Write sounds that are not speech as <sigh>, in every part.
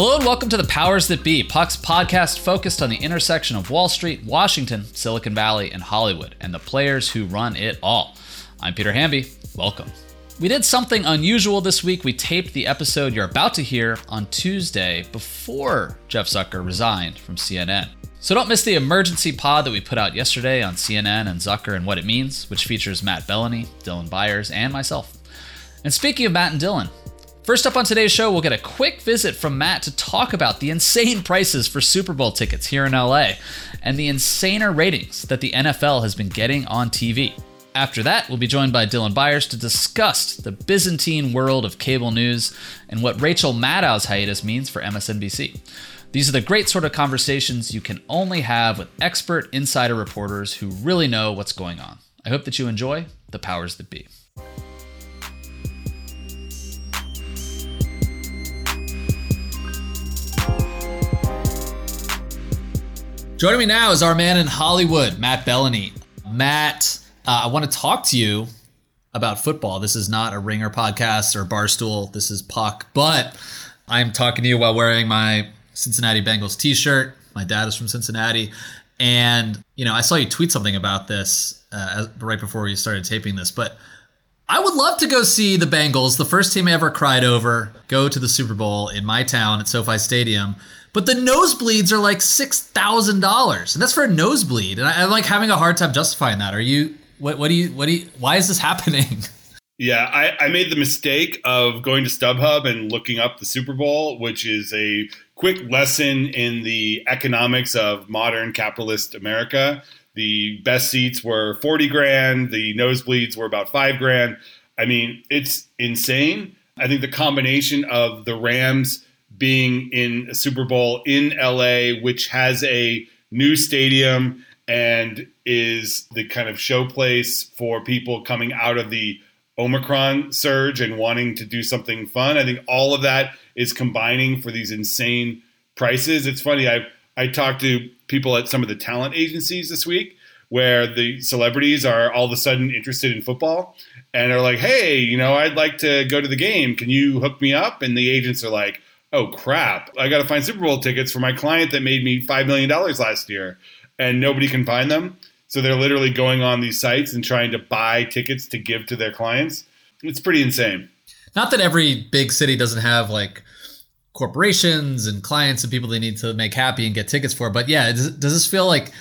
Hello and welcome to the Powers That Be, Puck's podcast focused on the intersection of Wall Street, Washington, Silicon Valley, and Hollywood, and the players who run it all. I'm Peter Hamby. Welcome. We did something unusual this week. We taped the episode you're about to hear on Tuesday before Jeff Zucker resigned from CNN. So don't miss the emergency pod that we put out yesterday on CNN and Zucker and what it means, which features Matt Belloni, Dylan Byers, and myself. And speaking of Matt and Dylan, First up on today's show, we'll get a quick visit from Matt to talk about the insane prices for Super Bowl tickets here in LA and the insaner ratings that the NFL has been getting on TV. After that, we'll be joined by Dylan Byers to discuss the Byzantine world of cable news and what Rachel Maddow's hiatus means for MSNBC. These are the great sort of conversations you can only have with expert insider reporters who really know what's going on. I hope that you enjoy the powers that be. Joining me now is our man in Hollywood, Matt Belloni. Matt, uh, I want to talk to you about football. This is not a Ringer podcast or Barstool. This is Puck, but I'm talking to you while wearing my Cincinnati Bengals T-shirt. My dad is from Cincinnati, and you know I saw you tweet something about this uh, right before we started taping this, but. I would love to go see the Bengals, the first team I ever cried over, go to the Super Bowl in my town at SoFi Stadium. But the nosebleeds are like six thousand dollars, and that's for a nosebleed. And I, am like having a hard time justifying that. Are you? What? What do you? What do you? Why is this <laughs> happening? Yeah, I, I made the mistake of going to StubHub and looking up the Super Bowl, which is a quick lesson in the economics of modern capitalist America. The best seats were 40 grand, the nosebleeds were about five grand. I mean, it's insane. I think the combination of the Rams being in a Super Bowl in LA, which has a new stadium and is the kind of showplace for people coming out of the Omicron surge and wanting to do something fun. I think all of that is combining for these insane prices. It's funny, I I talked to people at some of the talent agencies this week where the celebrities are all of a sudden interested in football and are like, "Hey, you know, I'd like to go to the game. Can you hook me up?" And the agents are like, oh crap, I got to find Super Bowl tickets for my client that made me $5 million last year. And nobody can find them. So they're literally going on these sites and trying to buy tickets to give to their clients. It's pretty insane. Not that every big city doesn't have like corporations and clients and people they need to make happy and get tickets for, but yeah, does, does this feel like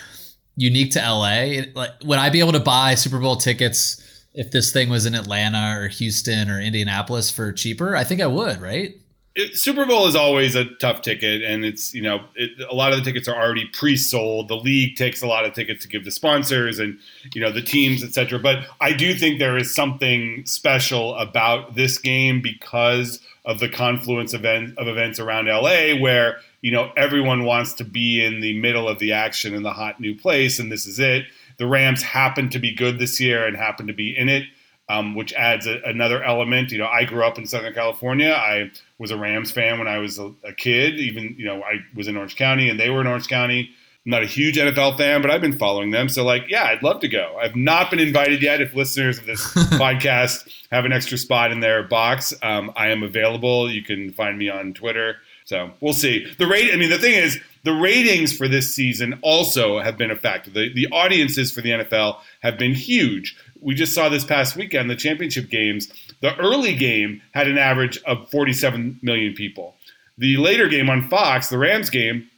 unique to LA? like, would I be able to buy Super Bowl tickets if this thing was in Atlanta or Houston or Indianapolis for cheaper? I think I would, right? It, Super Bowl is always a tough ticket, and it's you know it, a lot of the tickets are already pre-sold. The league takes a lot of tickets to give to sponsors and you know the teams, etc. But I do think there is something special about this game because of the confluence event of events around LA, where you know everyone wants to be in the middle of the action in the hot new place, and this is it. The Rams happen to be good this year and happen to be in it um, which adds a, another element. You know, I grew up in Southern California. I was a Rams fan when I was a, a, kid. Even you know, I was in Orange County, and they were in Orange County. I'm not a huge NFL fan, but I've been following them. So, like, yeah, I'd love to go. I've not been invited yet. If listeners of this <laughs> podcast have an extra spot in their box, um, I am available. You can find me on Twitter. So we'll see. The rate. I mean, the thing is, the ratings for this season also have been affected. The, the audiences for the NFL have been huge we just saw this past weekend the championship games. The early game had an average of 47 million people. The later game on Fox, the Rams game,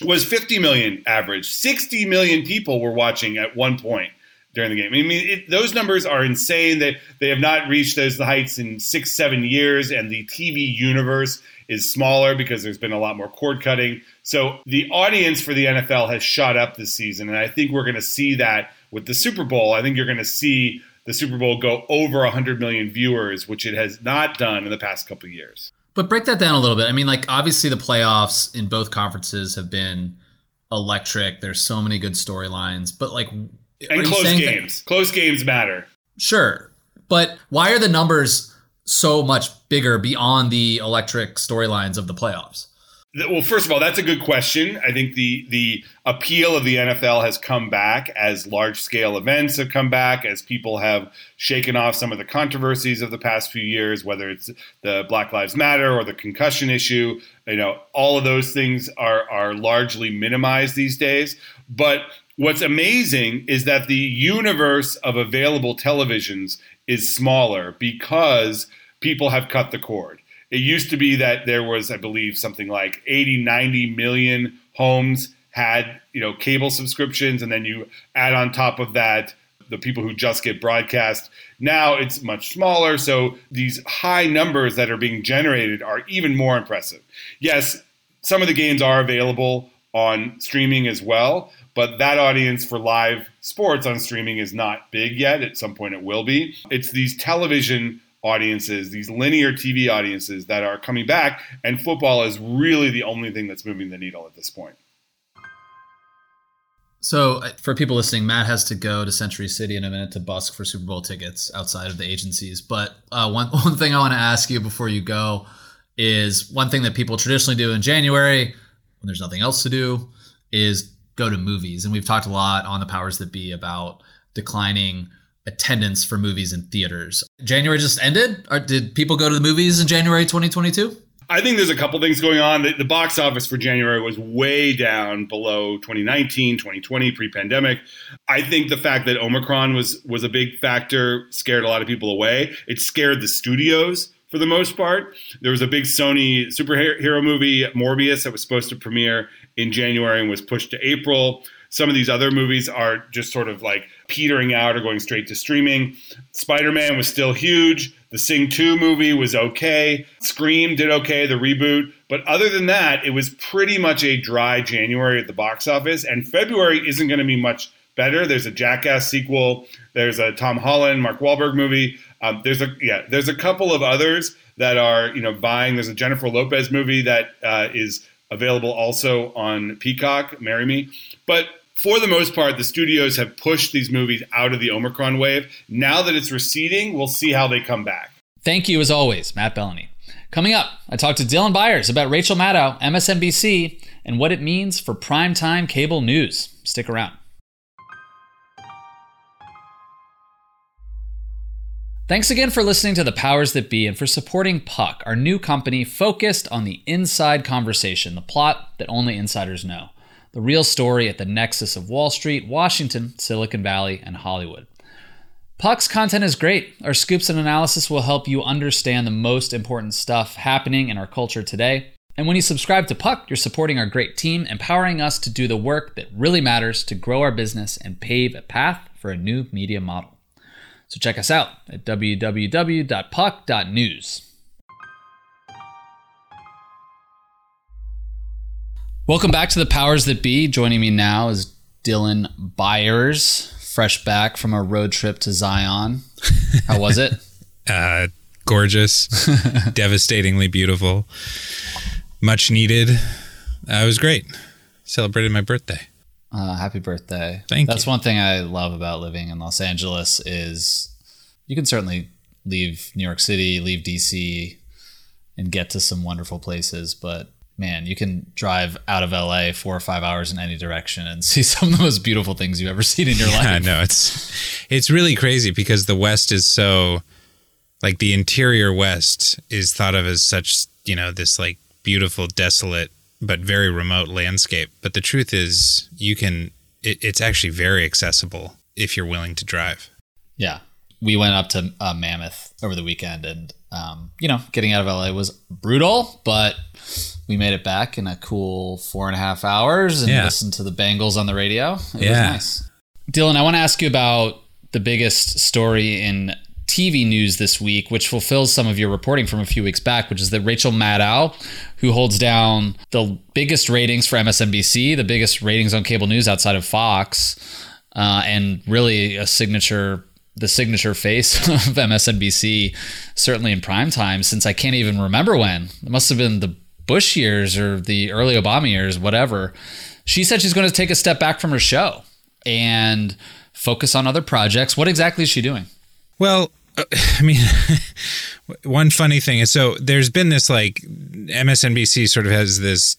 was 50 million average. 60 million people were watching at one point during the game. I mean, it, those numbers are insane. They they have not reached those heights in six, seven years, and the TV universe is smaller because there's been a lot more cord cutting. So the audience for the NFL has shot up this season, and I think we're going to see that with the Super Bowl, I think you're going to see the Super Bowl go over 100 million viewers, which it has not done in the past couple of years. But break that down a little bit. I mean, like obviously the playoffs in both conferences have been electric. There's so many good storylines, but like and close games. That, close games matter. Sure, but why are the numbers so much bigger beyond the electric storylines of the playoffs? Well, first of all, that's a good question. I think the the appeal of the NFL has come back as large scale events have come back, as people have shaken off some of the controversies of the past few years, whether it's the Black Lives Matter or the concussion issue. You know, all of those things are are largely minimized these days. But what's amazing is that the universe of available televisions is smaller because people have cut the cord it used to be that there was, I believe, something like 80, 90 million homes had, you know, cable subscriptions, and then you add on top of that the people who just get broadcast. Now it's much smaller, so these high numbers that are being generated are even more impressive. Yes, some of the games are available on streaming as well, but that audience for live sports on streaming is not big yet. At some point, it will be. It's these television audiences, these linear TV audiences that are coming back, and football is really the only thing that's moving the needle at this point. So, for people listening, Matt has to go to Century City in a minute to busk for Super Bowl tickets outside of the agencies. But uh, one <laughs> one thing I want to ask you before you go is one thing that people traditionally do in January when there's nothing else to do is go to movies, and we've talked a lot on the powers that be about declining attendance for movies in theaters. January just ended. Or did people go to the movies in January 2022? I think there's a couple things going on. The, the, box office for January was way down below 2019, 2020, pre-pandemic. I think the fact that Omicron was was a big factor scared a lot of people away. It scared the studios for the most part. There was a big Sony superhero movie, Morbius, that was supposed to premiere in January and was pushed to April. Some of these other movies are just sort of like petering out or going straight to streaming. Spider Man was still huge. The Sing 2 movie was okay. Scream did okay, the reboot. But other than that, it was pretty much a dry January at the box office. And February isn't going to be much better. There's a Jackass sequel. There's a Tom Holland, Mark Wahlberg movie. Um, there's a yeah. There's a couple of others that are you know buying. There's a Jennifer Lopez movie that uh, is available also on Peacock. Marry Me, but for the most part, the studios have pushed these movies out of the Omicron wave. Now that it's receding, we'll see how they come back. Thank you, as always, Matt Belloni. Coming up, I talked to Dylan Byers about Rachel Maddow, MSNBC, and what it means for primetime cable news. Stick around. Thanks again for listening to The Powers That Be and for supporting Puck, our new company focused on the inside conversation, the plot that only insiders know the real story at the nexus of Wall Street, Washington, Silicon Valley, and Hollywood. Puck's content is great. Our scoops and analysis will help you understand the most important stuff happening in our culture today. And when you subscribe to Puck, you're supporting our great team, empowering us to do the work that really matters to grow our business and pave a path for a new media model. So check us out at www.puck.news. Welcome back to the Powers That Be. Joining me now is Dylan Byers, fresh back from a road trip to Zion. How was it? <laughs> uh, gorgeous, <laughs> devastatingly beautiful, much needed. Uh, it was great. Celebrated my birthday. Uh, happy birthday! Thank That's you. one thing I love about living in Los Angeles is you can certainly leave New York City, leave DC, and get to some wonderful places, but man, you can drive out of LA four or five hours in any direction and <laughs> see some of the most beautiful things you've ever seen in your Yeah, life. no, it's it's really crazy because the West is so like the interior West is thought of as such, you know, this like beautiful, desolate, but very remote landscape. But the truth is, you can. It, it's actually very accessible if you're willing to drive. Yeah. We went up to uh, Mammoth over the weekend and, um, you know, getting out of LA was brutal, but we made it back in a cool four and a half hours and Yeah. listened to the Bengals on the radio. It was Yeah. nice. Dylan, I want to ask you about the biggest story in TV news this week, which fulfills some of your reporting from a few weeks back, which is that Rachel Maddow, who holds down the biggest ratings for MSNBC, the biggest ratings on cable news outside of Fox, uh, and really a signature, the signature face <laughs> of MSNBC, certainly in prime time, since I can't even remember when. It must have been the Bush years or the early Obama years, whatever. She said she's going to take a step back from her show and focus on other projects. What exactly is she doing? Well, uh, <laughs> I mean, <laughs> one funny thing is so there's been this like MSNBC sort of has this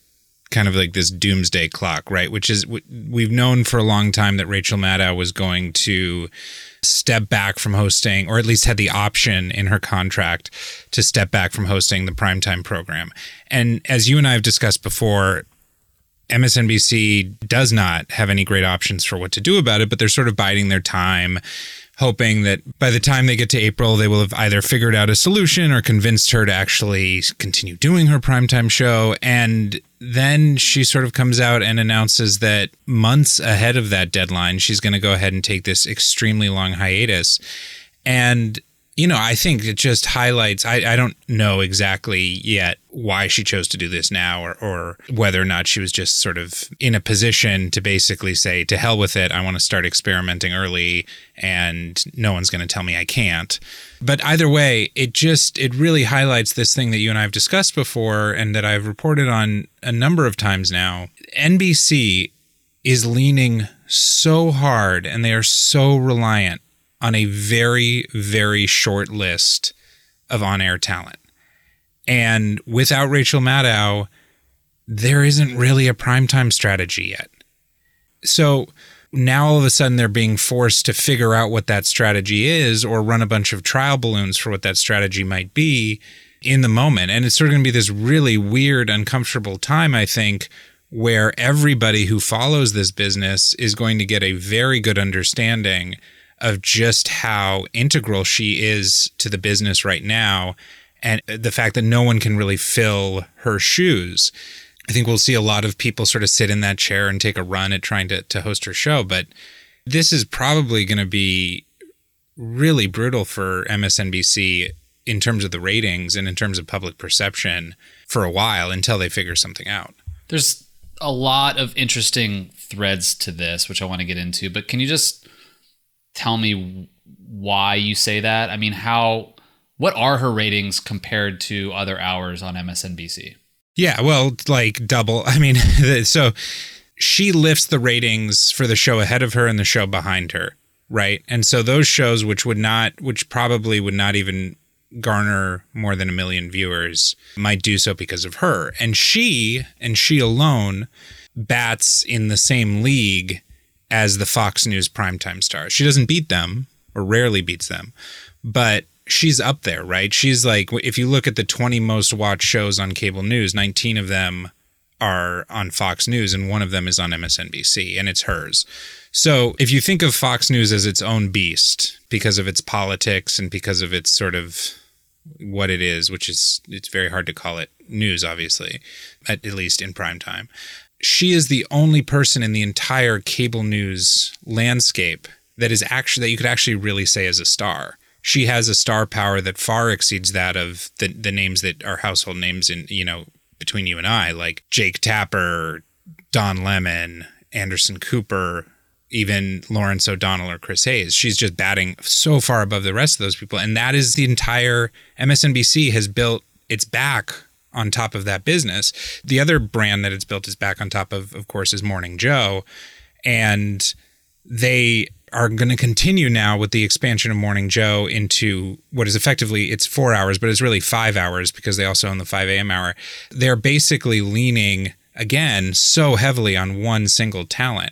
kind of like this doomsday clock, right? Which is we've known for a long time that Rachel Maddow was going to step back from hosting, or at least had the option in her contract to step back from hosting the primetime program. And as you and I have discussed before, MSNBC does not have any great options for what to do about it, but they're sort of biding their time hoping that by the time they get to April, they will have either figured out a solution or convinced her to actually continue doing her primetime show. And then she sort of comes out and announces that months ahead of that deadline, she's going to go ahead and take this extremely long hiatus. And you know, I think it just highlights. I, I don't know exactly yet why she chose to do this now or, or whether or not she was just sort of in a position to basically say, to hell with it. I want to start experimenting early and no one's going to tell me I can't. But either way, it just, it really highlights this thing that you and I have discussed before and that I've reported on a number of times now. NBC is leaning so hard and they are so reliant on a very, very short list of on air talent. And without Rachel Maddow, there isn't really a primetime strategy yet. So now all of a sudden they're being forced to figure out what that strategy is or run a bunch of trial balloons for what that strategy might be in the moment. And it's sort of going to be this really weird, uncomfortable time, I think, where everybody who follows this business is going to get a very good understanding of just how integral she is to the business right now and the fact that no one can really fill her shoes. I think we'll see a lot of people sort of sit in that chair and take a run at trying to, to host her show. But this is probably going to be really brutal for MSNBC in terms of the ratings and in terms of public perception for a while until they figure something out. There's a lot of interesting threads to this, which I want to get into, but can you just tell me why you say that? I mean, how what are her ratings compared to other hours on MSNBC? Yeah, well, like double. I mean, <laughs> so she lifts the ratings for the show ahead of her and the show behind her, right? And so those shows which would not which probably would not even garner more than a million viewers might do so because of her. And she and she alone bats in the same league as the Fox News primetime star. She doesn't beat them or rarely beats them, but she's up there, right? She's like, if you look at the 20 most watched shows on cable news, 19 of them are on Fox News and one of them is on MSNBC and it's hers. So if you think of Fox News as its own beast because of its politics and because of its sort of what it is, which is it's very hard to call it news, obviously, at, at least in prime time she is the only person in the entire cable news landscape that is actually that you could actually really say is a star. She has a star power that far exceeds that of the the names that are household names in you know between you and I, like Jake Tapper, Don Lemon, Anderson Cooper, even Lawrence O'Donnell or Chris Hayes. She's just batting so far above the rest of those people. And that is the entire MSNBC has built its back on top of that business. The other brand that it's built is back on top of, of course, is Morning Joe. And they are going to continue now with the expansion of Morning Joe into what is effectively it's four hours, but it's really five hours because they also own the 5 a.m. hour. They're basically leaning again so heavily on one single talent.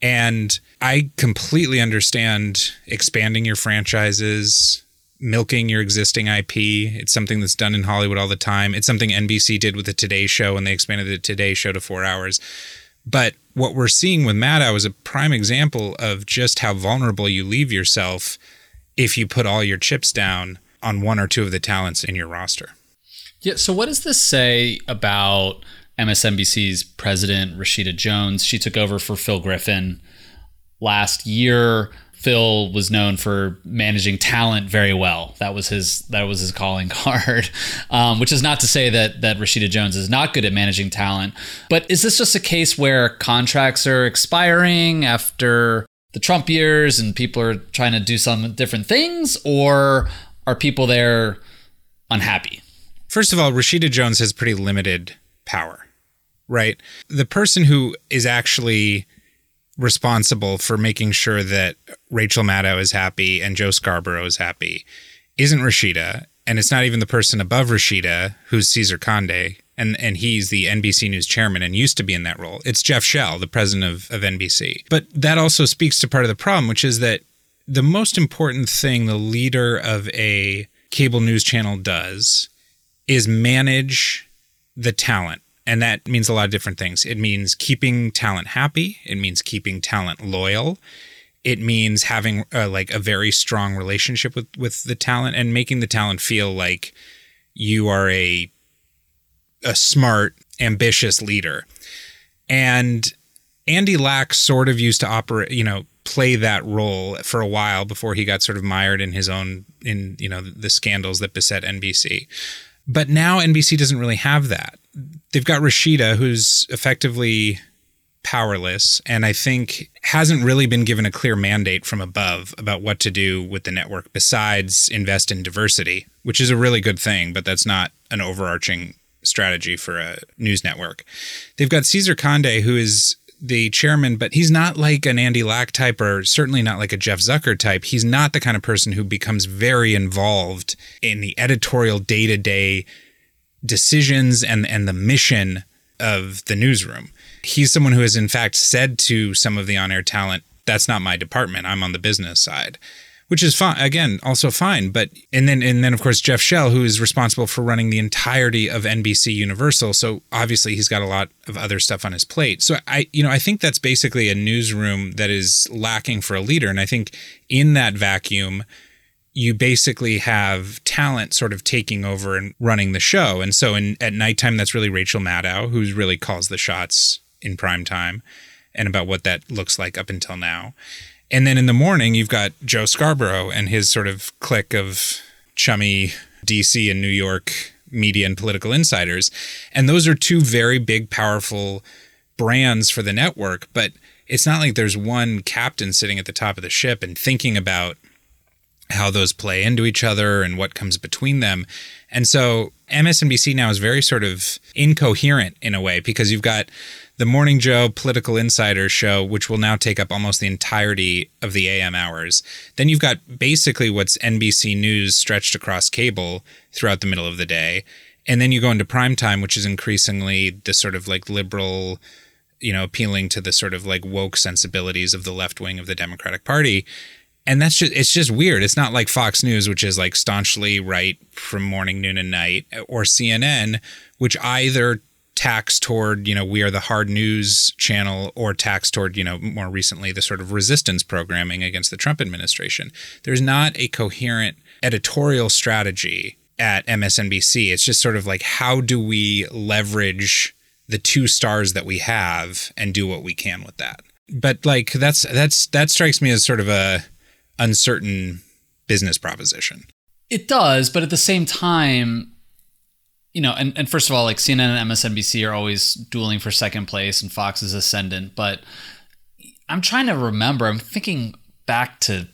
And I completely understand expanding your franchises, milking your existing IP. It's something that's done in Hollywood all the time. It's something NBC did with the Today Show when they expanded the Today Show to four hours. But what we're seeing with Maddow is a prime example of just how vulnerable you leave yourself if you put all your chips down on one or two of the talents in your roster. Yeah. So, what does this say about MSNBC's president, Rashida Jones? She took over for Phil Griffin last year. Phil was known for managing talent very well. That was his that was his calling <laughs> card. Um, which is not to say that that Rashida Jones is not good at managing talent, but is this just a case where contracts are expiring after the Trump years and people are trying to do some different things, or are people there unhappy? First of all, Rashida Jones has pretty limited power, right? The person who is actually responsible for making sure that Rachel Maddow is happy and Joe Scarborough is happy isn't Rashida. And it's not even the person above Rashida, who's Cesar Conde, and and he's the NBC News chairman and used to be in that role. It's Jeff Shell, the president of, of NBC. But that also speaks to part of the problem, which is that the most important thing the leader of a cable news channel does is manage the talent. And that means a lot of different things. It means keeping talent happy. It means keeping talent loyal. It means having uh, like a very strong relationship with with the talent and making the talent feel like you are a a smart, ambitious leader. And Andy Lack sort of used to operate, you know, play that role for a while before he got sort of mired in his own in, you know, the scandals that beset NBC. But now NBC doesn't really have that. They've got Rashida who's effectively powerless and I think hasn't really been given a clear mandate from above about what to do with the network besides invest in diversity, which is a really good thing, but that's not an overarching strategy for a news network. They've got Cesar Conde, who is the chairman, but he's not like an Andy Lack type or certainly not like a Jeff Zucker type. He's not the kind of person who becomes very involved in the editorial day to day decisions and, and the mission of the newsroom. He's someone who has, in fact, said to some of the on air talent, that's not my department. I'm on the business side which is fine. Again, also fine. But and then and then of course Jeff Shell, who is responsible for running the entirety of NBC Universal. So obviously he's got a lot of other stuff on his plate. So I you know I think that's basically a newsroom that is lacking for a leader. And I think in that vacuum. You basically have talent sort of taking over and running the show. And so in, at nighttime, that's really Rachel Maddow, who really calls the shots in prime time and about what that looks like up until now. And then in the morning, you've got Joe Scarborough and his sort of clique of chummy DC and New York media and political insiders. And those are two very big, powerful brands for the network. But it's not like there's one captain sitting at the top of the ship and thinking about how those play into each other and what comes between them. And so MSNBC now is very sort of incoherent in a way because you've got the Morning Joe Political Insider show, which will now take up almost the entirety of the AM hours. Then you've got basically what's NBC News stretched across cable throughout the middle of the day. And then you go into prime time, which is increasingly the sort of like liberal, you know, appealing to the sort of like woke sensibilities of the left wing of the Democratic Party. And that's just, it's just weird. It's not like Fox News, which is like staunchly right from morning, noon, and night, or CNN, which either tacks toward you know we are the hard news channel or tacks toward you know more recently the sort of resistance programming against the Trump administration. There's not a coherent editorial strategy at MSNBC it's just sort of like how do we leverage the two stars that we have and do what we can with that? But like that's that's that strikes me as sort of a uncertain business proposition. It does but at the same time you know, and, and first of all, like CNN and MSNBC are always dueling for second place and Fox is ascendant. But I'm trying to remember, I'm thinking back to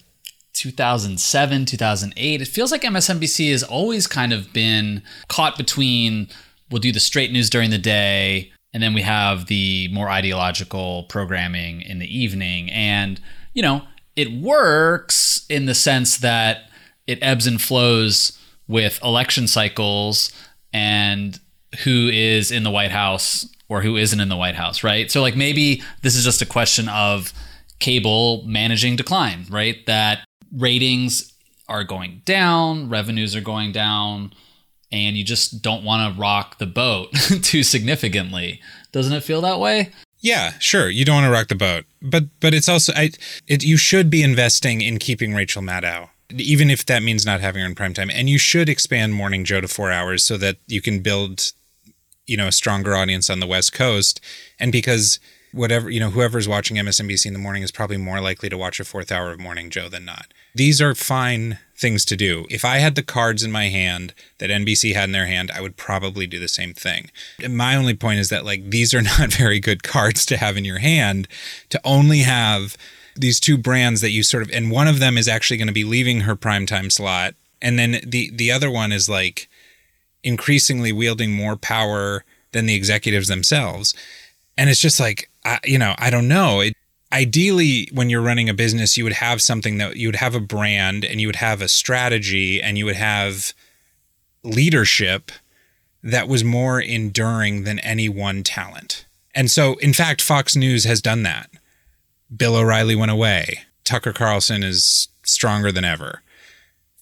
2007, 2008. It feels like MSNBC has always kind of been caught between we'll do the straight news during the day and then we have the more ideological programming in the evening. And, you know, it works in the sense that it ebbs and flows with election cycles and who is in the White House or who isn't in the White House, right? So like maybe this is just a question of cable managing decline, right? That ratings are going down, revenues are going down, and you just don't want to rock the boat <laughs> too significantly. Doesn't it feel that way? Yeah, sure. You don't want to rock the boat, but but it's also I it you should be investing in keeping Rachel Maddow even if that means not having her in prime time. And you should expand Morning Joe to four hours so that you can build, you know, a stronger audience on the West Coast. And because whatever, you know, whoever's watching MSNBC in the morning is probably more likely to watch a fourth hour of Morning Joe than not. These are fine things to do. If I had the cards in my hand that NBC had in their hand, I would probably do the same thing. And my only point is that, like, these are <laughs> not very good cards to have in your hand to only have these two brands that you sort of and one of them is actually going to be leaving her primetime slot and then the the other one is like increasingly wielding more power than the executives themselves and it's just like I, you know i don't know it, ideally when you're running a business you would have something that you would have a brand and you would have a strategy and you would have leadership that was more enduring than any one talent. And so, in fact, Fox News has done that. Bill O'Reilly went away. Tucker Carlson is stronger than ever.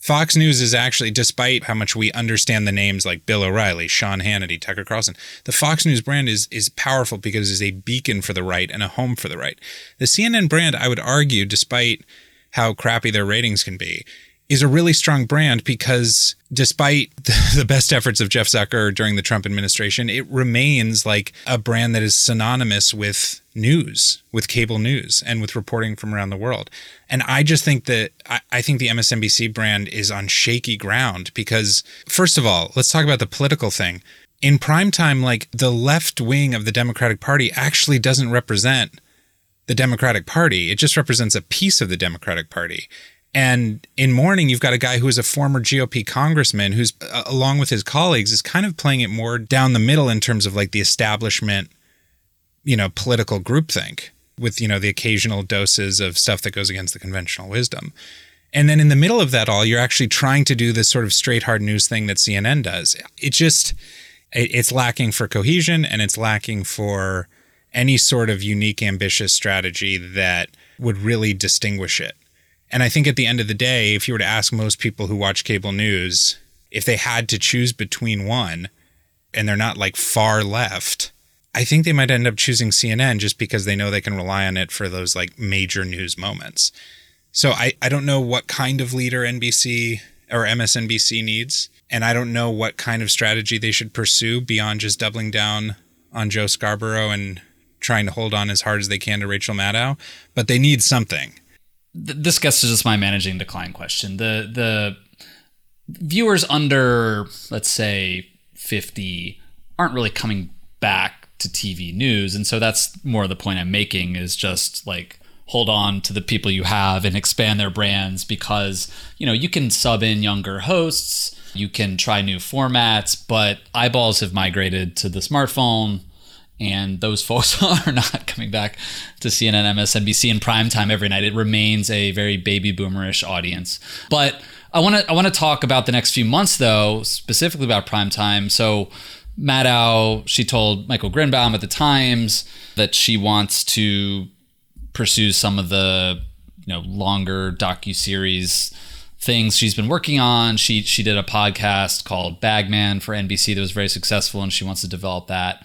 Fox News is actually, despite how much we understand the names like Bill O'Reilly, Sean Hannity, Tucker Carlson, the Fox News brand is is powerful because it is a beacon for the right and a home for the right. The CNN brand, I would argue, despite how crappy their ratings can be, is a really strong brand because despite <laughs> the best efforts of Jeff Zucker during the Trump administration, it remains like a brand that is synonymous with news, with cable news, and with reporting from around the world. And I just think that I, think the MSNBC brand is on shaky ground because, first of all, let's talk about the political thing. In prime time, like the left wing of the Democratic Party actually doesn't represent the Democratic Party. It just represents a piece of the Democratic Party. And in morning, you've got a guy who is a former GOP congressman who's, uh, along with his colleagues, is kind of playing it more down the middle in terms of like the establishment, you know, political groupthink with, you know, the occasional doses of stuff that goes against the conventional wisdom. And then in the middle of that all, you're actually trying to do this sort of straight hard news thing that CNN does. It just, it's lacking for cohesion and it's lacking for any sort of unique, ambitious strategy that would really distinguish it. And I think at the end of the day, if you were to ask most people who watch cable news, if they had to choose between one and they're not like far left, I think they might end up choosing CNN just because they know they can rely on it for those like major news moments. So I, I don't know what kind of leader NBC or MSNBC needs. And I don't know what kind of strategy they should pursue beyond just doubling down on Joe Scarborough and trying to hold on as hard as they can to Rachel Maddow. But they need something this gets to just my managing decline question. The the viewers under let's say 50 aren't really coming back to TV news and so that's more of the point I'm making is just like hold on to the people you have and expand their brands because you know you can sub in younger hosts you can try new formats but eyeballs have migrated to the smartphone and those <laughs> folks are not coming back to CNN, MSNBC in prime time every night. It remains a very baby boomerish audience. But I want to I want to talk about the next few months though, specifically about prime time. So Maddow, she told Michael Grynbaum at the Times that she wants to pursue some of the you know longer docu series things she's been working on. She she did a podcast called Bagman for NBC that was very successful, and she wants to develop that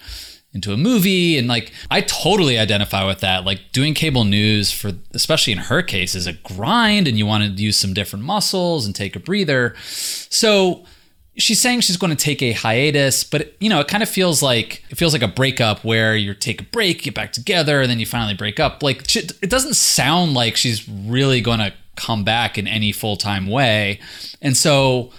into a movie and like I totally identify with that. Like doing cable news for especially in her case is a grind and you want to use some different muscles and take a breather. So she's saying she's going to take a hiatus but you know it kind of feels like it feels like a breakup where you take a break get back together and then you finally break up. Like it doesn't sound like she's really going to come back in any full-time way. And so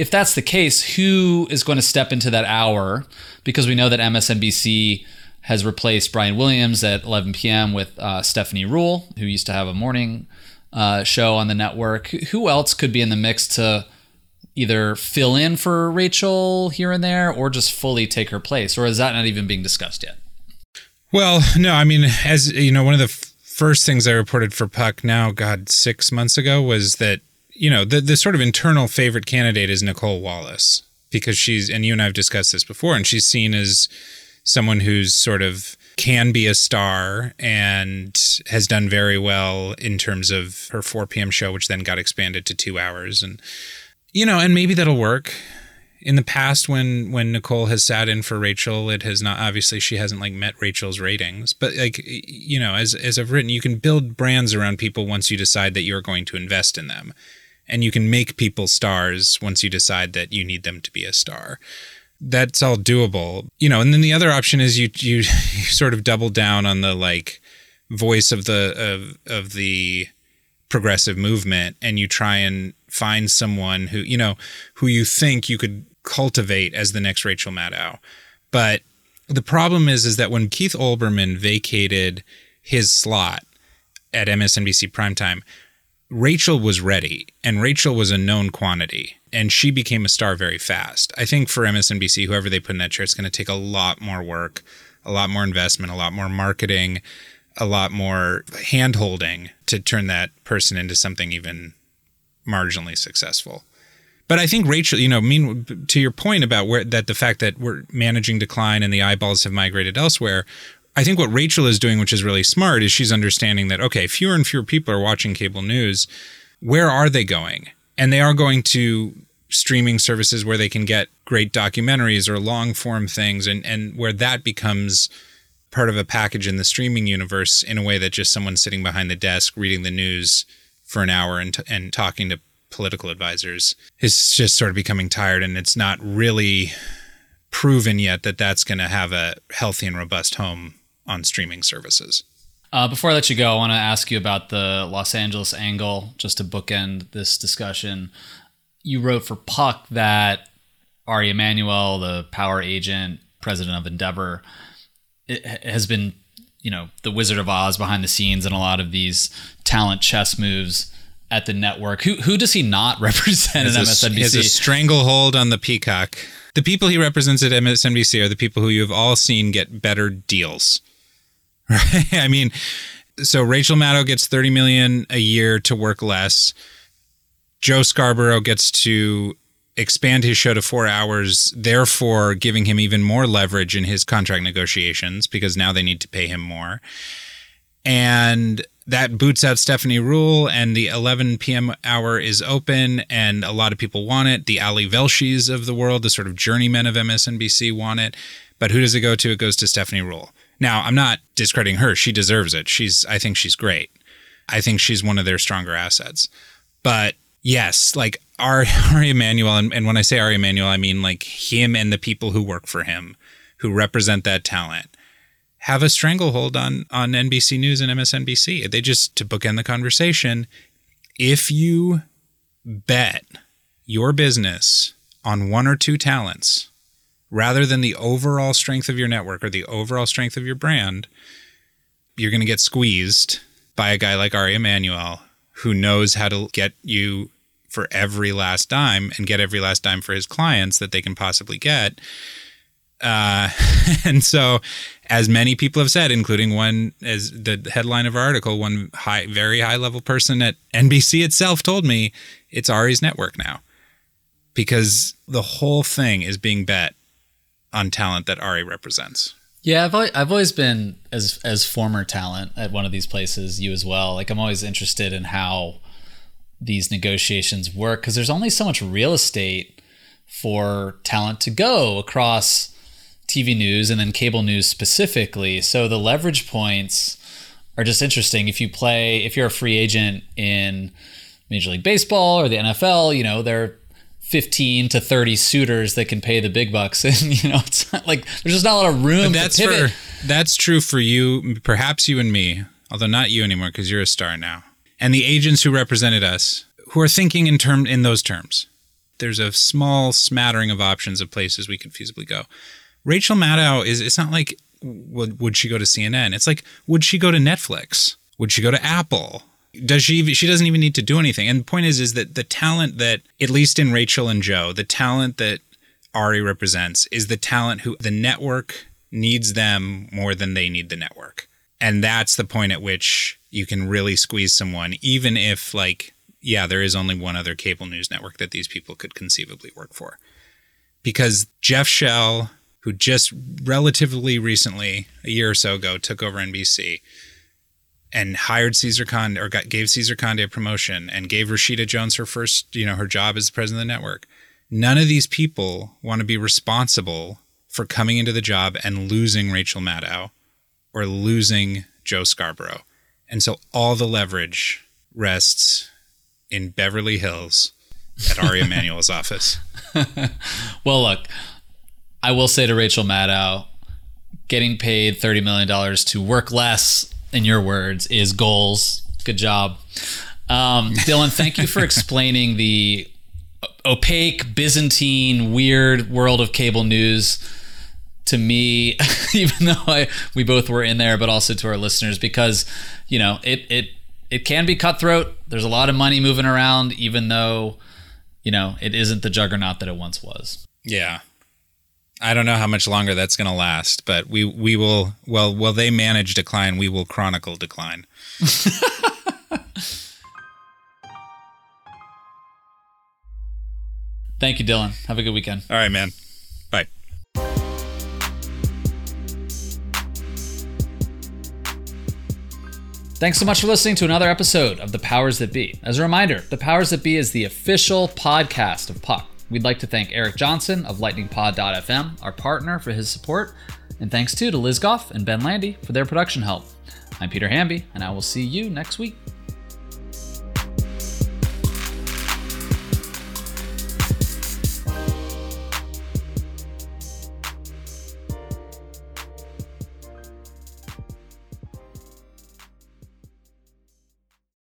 if that's the case, who is going to step into that hour? Because we know that MSNBC has replaced Brian Williams at 11 p.m. with uh, Stephanie Ruhle, who used to have a morning uh, show on the network. Who else could be in the mix to either fill in for Rachel here and there or just fully take her place? Or is that not even being discussed yet? Well, no, I mean, as you know, one of the f- first things I reported for Puck now, God, six months ago was that you know, the the sort of internal favorite candidate is Nicolle Wallace because she's and you and I've discussed this before, and she's seen as someone who's sort of can be a star and has done very well in terms of her 4 p.m. show, which then got expanded to two hours. And, you know, and maybe that'll work. In the past, when when Nicolle has sat in for Rachel, it has not obviously she hasn't like met Rachel's ratings. But like you know, as as I've written, you can build brands around people once you decide that you're going to invest in them and you can make people stars once you decide that you need them to be a star. That's all doable. You know and then the other option is you you, <laughs> you sort of double down on the like voice of the of of the progressive movement and you try and find someone who you know who you think you could cultivate as the next Rachel Maddow. But the problem is is that when Keith Olbermann vacated his slot at MSNBC primetime Rachel was ready and Rachel was a known quantity and she became a star very fast. I think for MSNBC, whoever they put in that chair, it's going to take a lot more work, a lot more investment, a lot more marketing, a lot more hand holding to turn that person into something even marginally successful. But I think Rachel, you know, mean to your point about where that the fact that we're managing decline and the eyeballs have migrated elsewhere. I think what Rachel is doing, which is really smart, is she's understanding that okay, fewer and fewer people are watching cable news. Where are they going? And they are going to streaming services where they can get great documentaries or long form things and, and where that becomes part of a package in the streaming universe in a way that just someone sitting behind the desk reading the news for an hour and, t- and talking to political advisors is just sort of becoming tired and it's not really proven yet that that's going to have a healthy and robust home on streaming services. Uh, before I let you go, I want to ask you about the Los Angeles angle, just to bookend this discussion. You wrote for Puck that Ari Emanuel, the power agent, president of Endeavor, has been, you know, the Wizard of Oz behind the scenes in a lot of these talent chess moves at the network. Who who does he not <laughs> represent at MSNBC? He has a stranglehold on the peacock. The people he represents at MSNBC are the people who you have all seen get better deals. Right? <laughs> I mean, so Rachel Maddow gets 30 million a year to work less. Joe Scarborough gets to expand his show to four hours, therefore giving him even more leverage in his contract negotiations because now they need to pay him more. And that boots out Stephanie Ruhle, and the 11 p.m. hour is open, and a lot of people want it. The Ali Velshis of the world, the sort of journeymen of MSNBC, want it. But who does it go to? It goes to Stephanie Ruhle. Now, I'm not discrediting her. She deserves it. She's, I think she's great. I think she's one of their stronger assets. But yes, like Ari, <laughs> Ari Emanuel, and, and when I say Ari Emanuel, I mean like him and the people who work for him, who represent that talent, have a stranglehold on on NBC News and MSNBC. They just to bookend the conversation. If you bet your business on one or two talents rather than the overall strength of your network or the overall strength of your brand, you're going to get squeezed by a guy like Ari Emanuel who knows how to get you for every last dime and get every last dime for his clients that they can possibly get. Uh, <laughs> and so, as many people have said, including one as the headline of our article, one high, very high level person at NBC itself told me it's Ari's network now because the whole thing is being bet on talent that Ari represents. Yeah, I've always, I've always been as as former talent at one of these places, you as well. Like I'm always interested in how these negotiations work because there's only so much real estate for talent to go across TV news and then cable news specifically. So the leverage points are just interesting. If you play, if you're a free agent in Major League Baseball or the NFL, you know, there are 15 to 30 suitors that can pay the big bucks. <laughs> And, you know, it's not like there's just not a lot of room that's to pivot. For, that's true for you, perhaps you and me, although not you anymore because you're a star now and the agents who represented us who are thinking in term in those terms. There's a small smattering of options of places we could feasibly go. Rachel Maddow is it's not like would, would she go to CNN? It's like would she go to Netflix? Would she go to Apple? Does she she doesn't even need to do anything. And the point is is that the talent that at least in Rachel and Joe, the talent that Ari represents is the talent who the network needs them more than they need the network. And that's the point at which you can really squeeze someone, even if, like, yeah, there is only one other cable news network that these people could conceivably work for. Because Jeff Shell, who just relatively recently, a year or so ago, took over NBC and hired Cesar Conde or got, gave Cesar Conde a promotion and gave Rashida Jones her first, you know, her job as the president of the network. None of these people want to be responsible for coming into the job and losing Rachel Maddow or losing Joe Scarborough. And so all the leverage rests in Beverly Hills at Ari <laughs> Emanuel's office. <laughs> well, look, I will say to Rachel Maddow, getting paid $30 million to work less, in your words, is goals. Good job. Um, Dylan, thank you for explaining the opaque, Byzantine, weird world of cable news to me, <laughs> even though I, we both were in there, but also to our listeners, because you know it it it can be cutthroat. There's a lot of money moving around, even though you know it isn't the juggernaut that it once was. Yeah, I don't know how much longer that's going to last, but we we will. Well, will they manage decline? We will chronicle decline. <laughs> Thank you, Dylan. Have a good weekend. All right, man. Bye. Thanks so much for listening to another episode of The Powers That Be. As a reminder, The Powers That Be is the official podcast of Puck. We'd like to thank Eric Johnson of LightningPod.fm, our partner, for his support. And thanks too to Liz Goff and Ben Landy for their production help. I'm Peter Hamby, and I will see you next week.